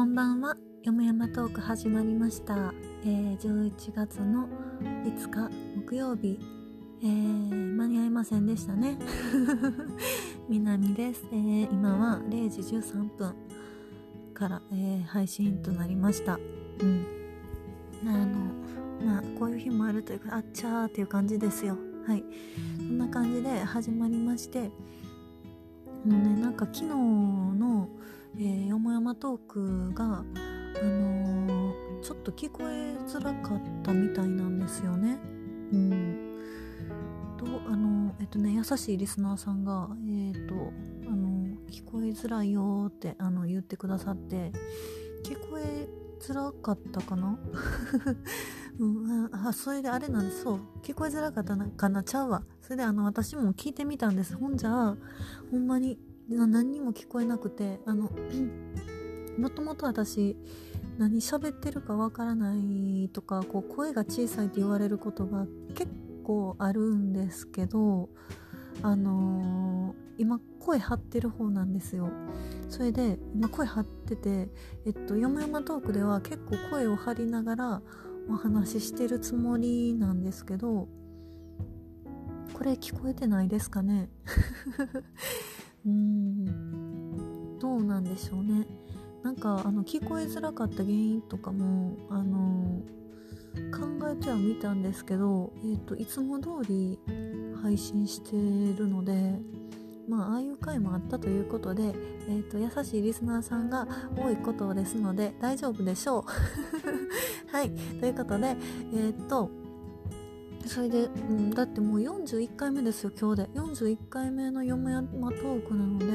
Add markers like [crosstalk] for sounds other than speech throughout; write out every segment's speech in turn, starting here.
こんばんは。よもやまトーク始まりました、えー、11月の5日木曜日、えー、間に合いませんでしたね。みなみです、えー、今は0時13分から、えー、配信となりました。うん。あのまあこういう日もあるというかあっちゃーっていう感じですよ。はい。そんな感じで始まりまして。あのねなんか昨日のえー、よもやまトークが、あのー、ちょっと聞こえづらかったみたいなんですよね。うん、とあのえっとね優しいリスナーさんが、えー、とあの聞こえづらいよってあの言ってくださって聞こえづらかったかな、[laughs] うん、あそれであれなんです。そう聞こえづらかったかな？ちゃうわ。それであの私も聞いてみたんです。ほんじゃほんまに何にも聞こえなくてあの [clears throat] もともと私何喋ってるかわからないとかこう声が小さいって言われることが結構あるんですけどあのー、今声張ってる方なんですよ。それで今声張っててえっとよもやまトークでは結構声を張りながらお話ししてるつもりなんですけどこれ聞こえてないですかね？[laughs] うん。どうなんでしょうね。なんかあの聞こえづらかった原因とかもあの考えてはみたんですけど、えーと、いつも通り配信してるのでまあああいう回もあったということで、えーと、優しいリスナーさんが多いことですので大丈夫でしょう。[laughs] はい。ということでえっ、ー、とそれで、うん、だってもう41回目ですよ今日で。41回目のよもやまトークなので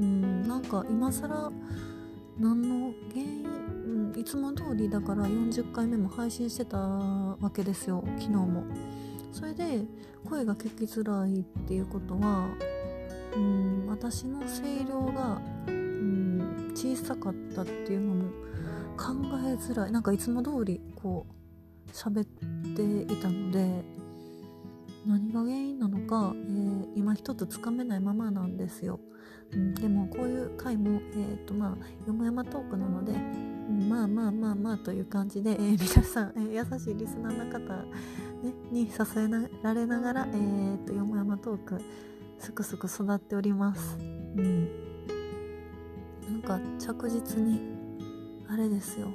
うんなんか今更何の原因、うん、いつも通りだから40回目も配信してたわけですよ昨日も。それで声が聞きづらいっていうことはうん私の声量がうん小さかったっていうのも考えづらい。なんかいつも通りこう喋っていたので何が原因なのか、えー、今一つつかめないままなんですよ、うん、でもこういう回も、えーとまあ、よもやまトークなので、うん、まあまあまあまあという感じで、えー、皆さん、えー、優しいリスナーの方、ね、に支えられながら、えーと、よもやまトークすくすく育っております、うん、なんか着実にあれですよ。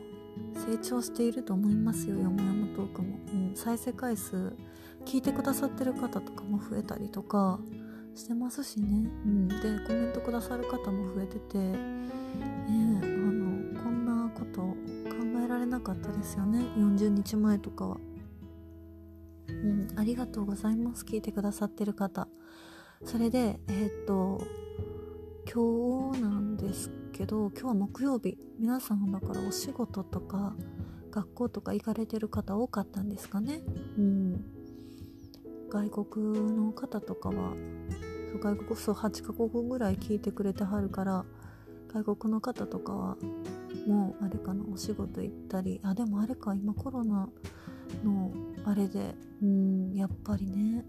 成長していると思いますよよもやまトークも、うん、再生回数聞いてくださってる方とかも増えたりとかしてますしね、うん、でコメントくださる方も増えてて、ね、あのこんなこと考えられなかったですよね。40日前とかは、うん、ありがとうございます。聞いてくださってる方。それでえー、っと今日なんですけど今日は木曜日。皆さんだからお仕事とか学校とか行かれてる方多かったんですかね？うん。外国の方とかは外国そう8カ国ぐらい聞いてくれてはるから外国の方とかはもうあれかなお仕事行ったり。あでもあれか今コロナのあれでうん。やっぱりね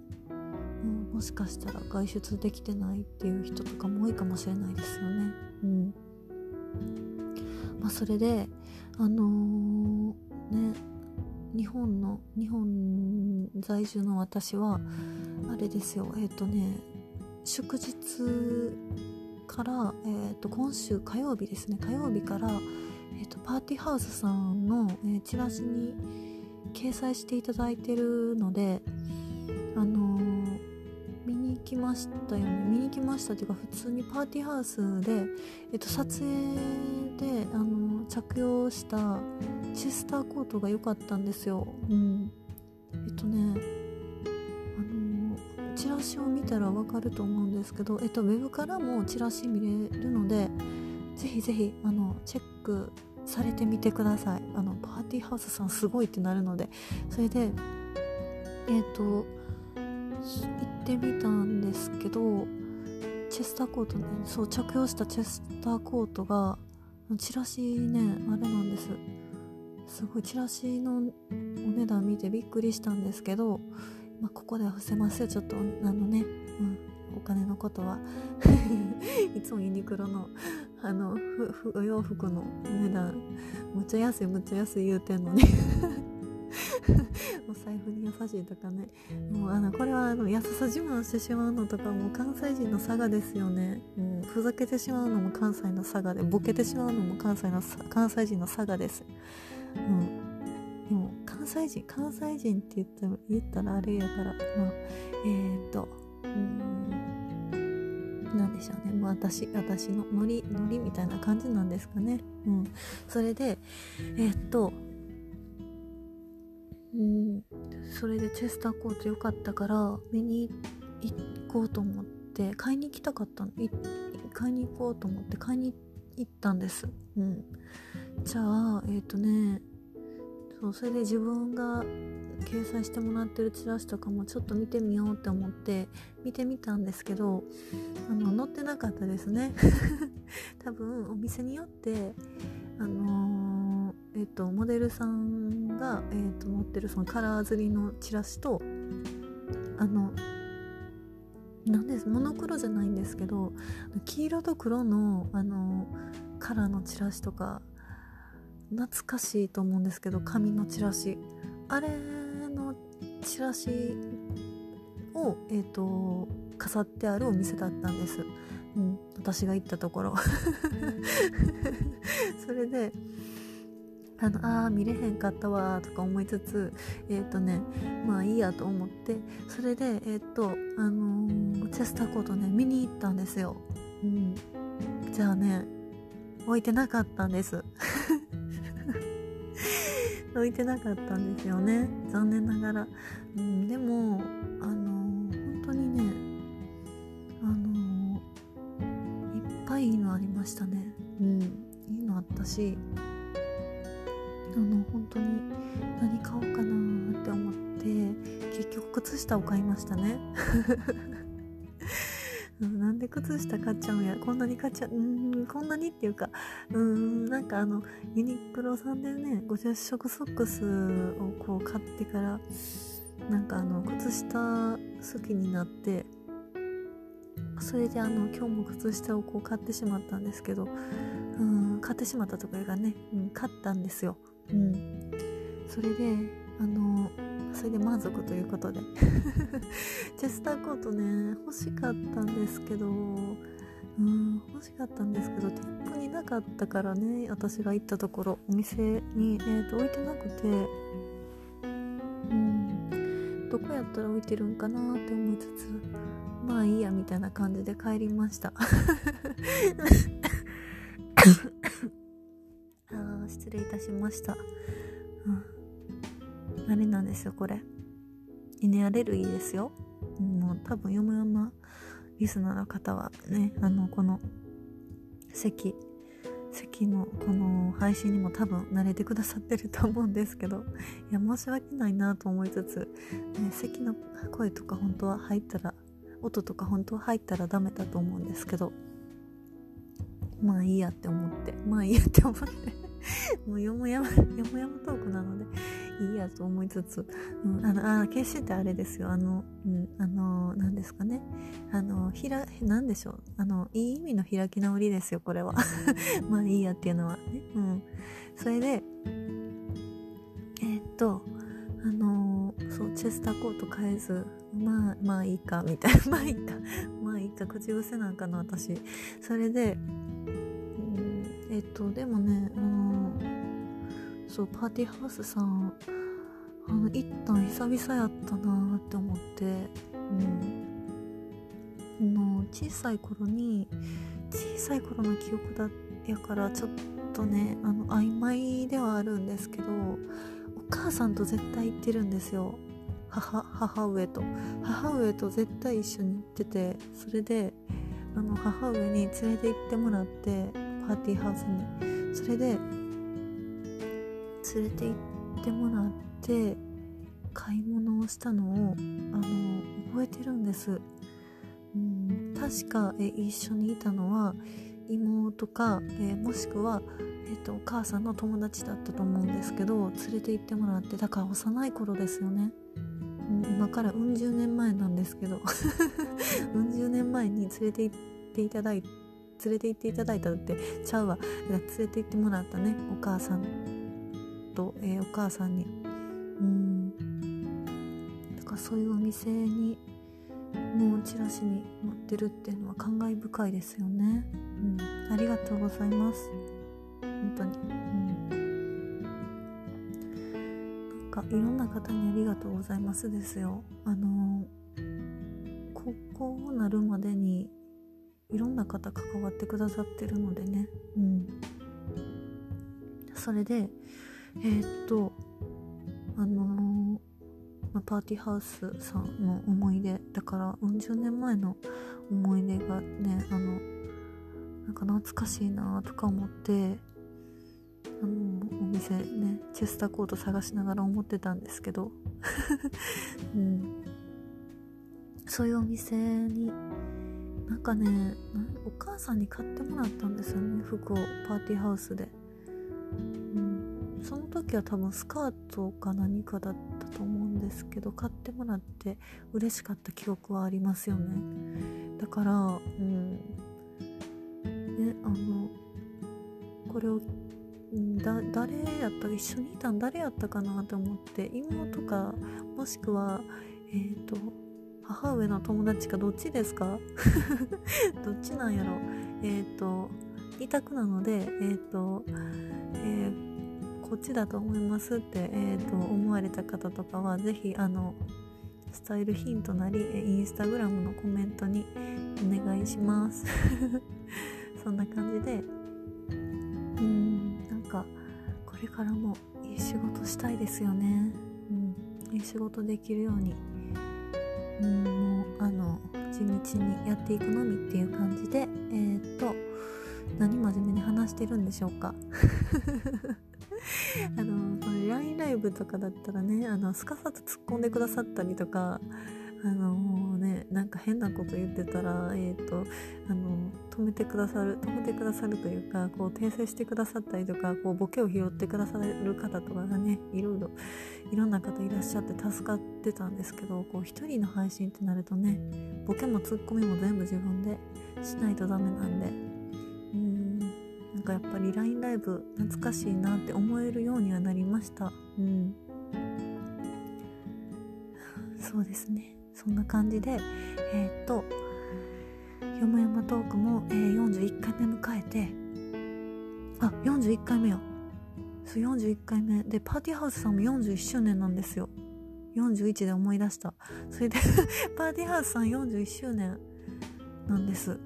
うん、もしかしたら外出できてないっていう人とかも多いかもしれないですよね。うんまあ、それであのー、ね日本の日本在住の私はあれですよえっ、ー、とね祝日から、えーと、今週火曜日ですね火曜日から、えーと、パーティーハウスさんの、えー、チラシに掲載していただいてるのであのー見に来ましたよね。見に来ましたっていうか普通にパーティーハウスで、えっと、撮影であの着用したチェスターコートが良かったんですよ、うん、えっとねあのチラシを見たらわかると思うんですけど、えっと、ウェブからもチラシ見れるのでぜひぜひあのチェックされてみてください。あのパーティーハウスさんすごいってなるので。それでえっと行ってみたんですけどチェスターコートねそう着用したチェスターコートがチラシねあれなんです。すごいチラシのお値段見てびっくりしたんですけど、まあ、ここでは伏せますよちょっとあのね、うん、お金のことは。[laughs] いつもユニクロのあのふふお洋服のお値段。むっちゃ安いむっちゃ安い言うてんのに。[laughs] 財布に優しいとかね。もうあのこれはあの優しさ自慢してしまうのとかもう関西人の差がですよね、うん、ふざけてしまうのも関西の差がでボケてしまうのも関西の関西人の差がです、うん、でも関西人関西人って言った言ったらあれやからまあえー、っとうん。なんでしょうね。もう私私のノリノリみたいな感じなんですかね。うん。それでえー、っとうん。それでチェスターコート良かったから見に行こうと思って買いに行きたかったの。買いに行こうと思って買いに行ったんです。うん。じゃあえっ、ー、とねそうそれで自分が掲載してもらってるチラシとかもちょっと見てみようって思って見てみたんですけどあの載ってなかったですね。[laughs] 多分お店によってあのー、えっ、とモデルさんが、えー、と持ってるそのカラー刷りのチラシとあのなんですモノクロじゃないんですけど黄色と黒のあのカラーのチラシとか懐かしいと思うんですけど紙のチラシ。あれのチラシを、えーと、飾ってあるお店だったんです、うん、私が行ったところ。[laughs] それであのあー見れへんかったわとか思いつつえっ、ー、とねまあいいやと思ってそれでえっ、ー、とあのー、チェスターコートね見に行ったんですよ、うん、じゃあね置いてなかったんです。[laughs] 置いてなかったんですよね。残念ながら、うん、でもあの本当にねあのいっぱいいいのありましたね。うん。いいのあったしあの本当に何買おうかなって思って結局靴下を買いましたね。[laughs] なんで靴下買っちゃうんや。こんなに買っちゃうんこんなにっていうかうんなんかあのユニクロさんでね。50色ソックスをこう買ってからなんかあの靴下好きになってそれであの今日も靴下をこう買ってしまったんですけどうん買ってしまったとかがね、うん、買ったんですよ。うん、それであのそれで満足ということで。[laughs] チェスターコートね欲しかったんですけどうん欲しかったんですけど店舗になかったからね私が行ったところお店に、えーと、置いてなくて。うん。どこやったら置いてるんかなって思いつつまあいいやみたいな感じで帰りました。[laughs] 失礼いたしました、うん。あれなんですよこれ。稲アレルギーですよ。もう多分よもやまリスナーの方はねあのこの席席のこの配信にも多分慣れてくださってると思うんですけどいや申し訳ないなと思いつつ、ね、席の声とか本当は入ったら音とか本当は入ったらダメだと思うんですけどまあいいやって思ってまあいいやって思って。[laughs] もうよもやまよもやまトークなのでいいやと思いつつ、うん、あのあ決してあれですよ。あの、うん、あの何ですかね。あのひら何でしょう。あのいい意味の開き直りですよこれは。[laughs] まあいいやっていうのは。ねうん。それでえー、っとあのそうチェスターコート変えずまあまあいいかみたいな。[laughs] まあいいか。まあいいか。口癖なんかな私。それで、うん、えっとでもねあのそうパーティーハウスさんあの一旦久々やったなって思って。うん。の小さい頃に小さい頃の記憶だやからちょっとねあの曖昧ではあるんですけどお母さんと絶対行ってるんですよ。母母上と。母上と絶対一緒に行っててそれであの母上に連れて行ってもらってパーティーハウスに。それで連れて行ってもらって買い物をしたのをあの覚えてるんです。うん確かえ一緒にいたのは妹か、え、もしくは、えーと、お母さんの友達だったと思うんですけど連れて行ってもらってだから幼い頃ですよね、うん、今からうん十年前なんですけど [laughs] うん十年前に連れて行っていただい連れて行っていただいたってちゃうわ。連れて行ってもらったねお母さん。と、えー、お母さんに。うん。だからそういうお店にもうチラシに載ってるっていうのは感慨深いですよね、うん、ありがとうございます。本当に、うん、なんかいろんな方にありがとうございますですよ。あのここうなるまでにいろんな方関わってくださってるのでね。うん。それでえー、っとあのー、まパーティーハウスさんの思い出だからうん十年前の思い出がねあのなんか懐かしいなとか思ってあのお店ねチェスターコート探しながら思ってたんですけど、[laughs] うん、そういうお店になんかねお母さんに買ってもらったんですよね服をパーティーハウスで、時は多分スカートか何かだったと思うんですけど買ってもらって嬉しかった記憶はありますよね。だからうん。ねあのこれをだ誰やったか一緒にいたん誰やったかなと思って妹かもしくはえっ、ー、と母上の友達かどっちですか？[laughs] どっちなんやろ？えっ、ー、と2択なのでえっ、ー、と、えー、こっちだと思いますって、えーと、思われた方とかは是非あのスタイルヒントなりインスタグラムのコメントにお願いします。[laughs] そんな感じで。うんなんかこれからもいい仕事したいですよね。うんいい仕事できるように。うんもうあの地道にやっていくのみっていう感じでえー、っと何真面目に話してるんでしょうか。あのこれ LINE ライブとかだったらねあのすかさず突っ込んでくださったりとかあの、ねなんか変なこと言ってたらえっ、ー、とあの止めてくださる止めてくださるというかこう訂正してくださったりとかこうボケを拾ってくださる方とかがねいろいろいろんな方いらっしゃって助かってたんですけどこう一人の配信ってなるとねボケもツッコミも全部自分でしないとダメなんでうん。かやっぱり LINE ライブ懐かしいなって思えるようにはなりました。うん。そうですね。そんな感じでえー、っとよもやまトークも、えー、41回目迎えてあ41回目よ。そう41回目でパーティーハウスさんも41周年なんですよ。41で思い出した。それで [laughs] パーティーハウスさん41周年なんです。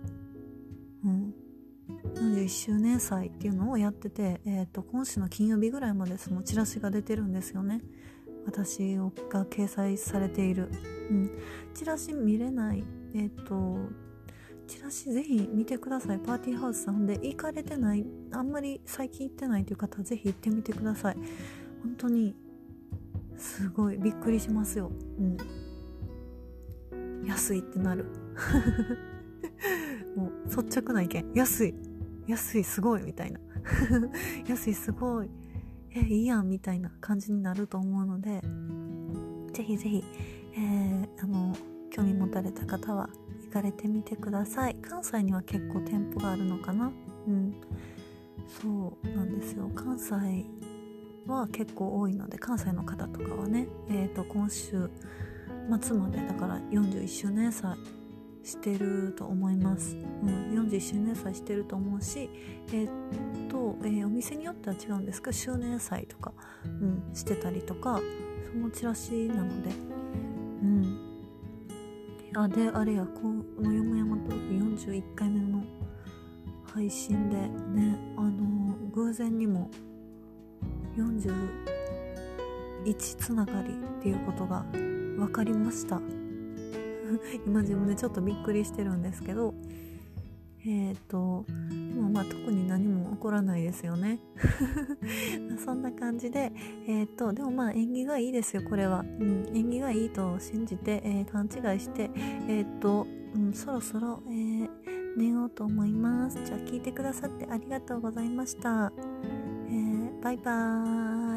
41周年祭っていうのをやってて、えーと、今週の金曜日ぐらいまでそのチラシが出てるんですよね。私が掲載されている、うん、チラシ見れない。えっ、ー、とチラシぜひ見てください。パーティーハウスさんで行かれてない。あんまり最近行ってないという方はぜひ行ってみてください。本当にすごい。びっくりしますよ。うん。安いってなる。[laughs] もう率直な意見。安い。安いすごいみたいな。[laughs] 安いすごい。えいいやんみたいな感じになると思うのでぜひぜひ、えー、あの興味持たれた方は行かれてみてください。関西には結構店舗があるのかな？うん。そうなんですよ。関西は結構多いので関西の方とかはね。えっ、ー、と今週末までだから41周年祭してると思います、うん、41周年祭してると思うしえっ、と、えー、お店によっては違うんですけど周年祭とか、うん、してたりとかそのチラシなので。うん。あであれやこのよもやまトーク41回目の配信でねあの偶然にも41つながりっていうことが分かりました。[laughs] 今自分でちょっとびっくりしてるんですけどえっ、ー、とでもまあ特に何も起こらないですよね。[laughs] そんな感じでえっ、ー、とでもまあ縁起がいいですよこれは、うん、縁起がいいと信じて、えー、勘違いしてえっ、と、うん、そろそろ、え寝ようと思います。じゃあ聞いてくださってありがとうございました、えバイバーイ。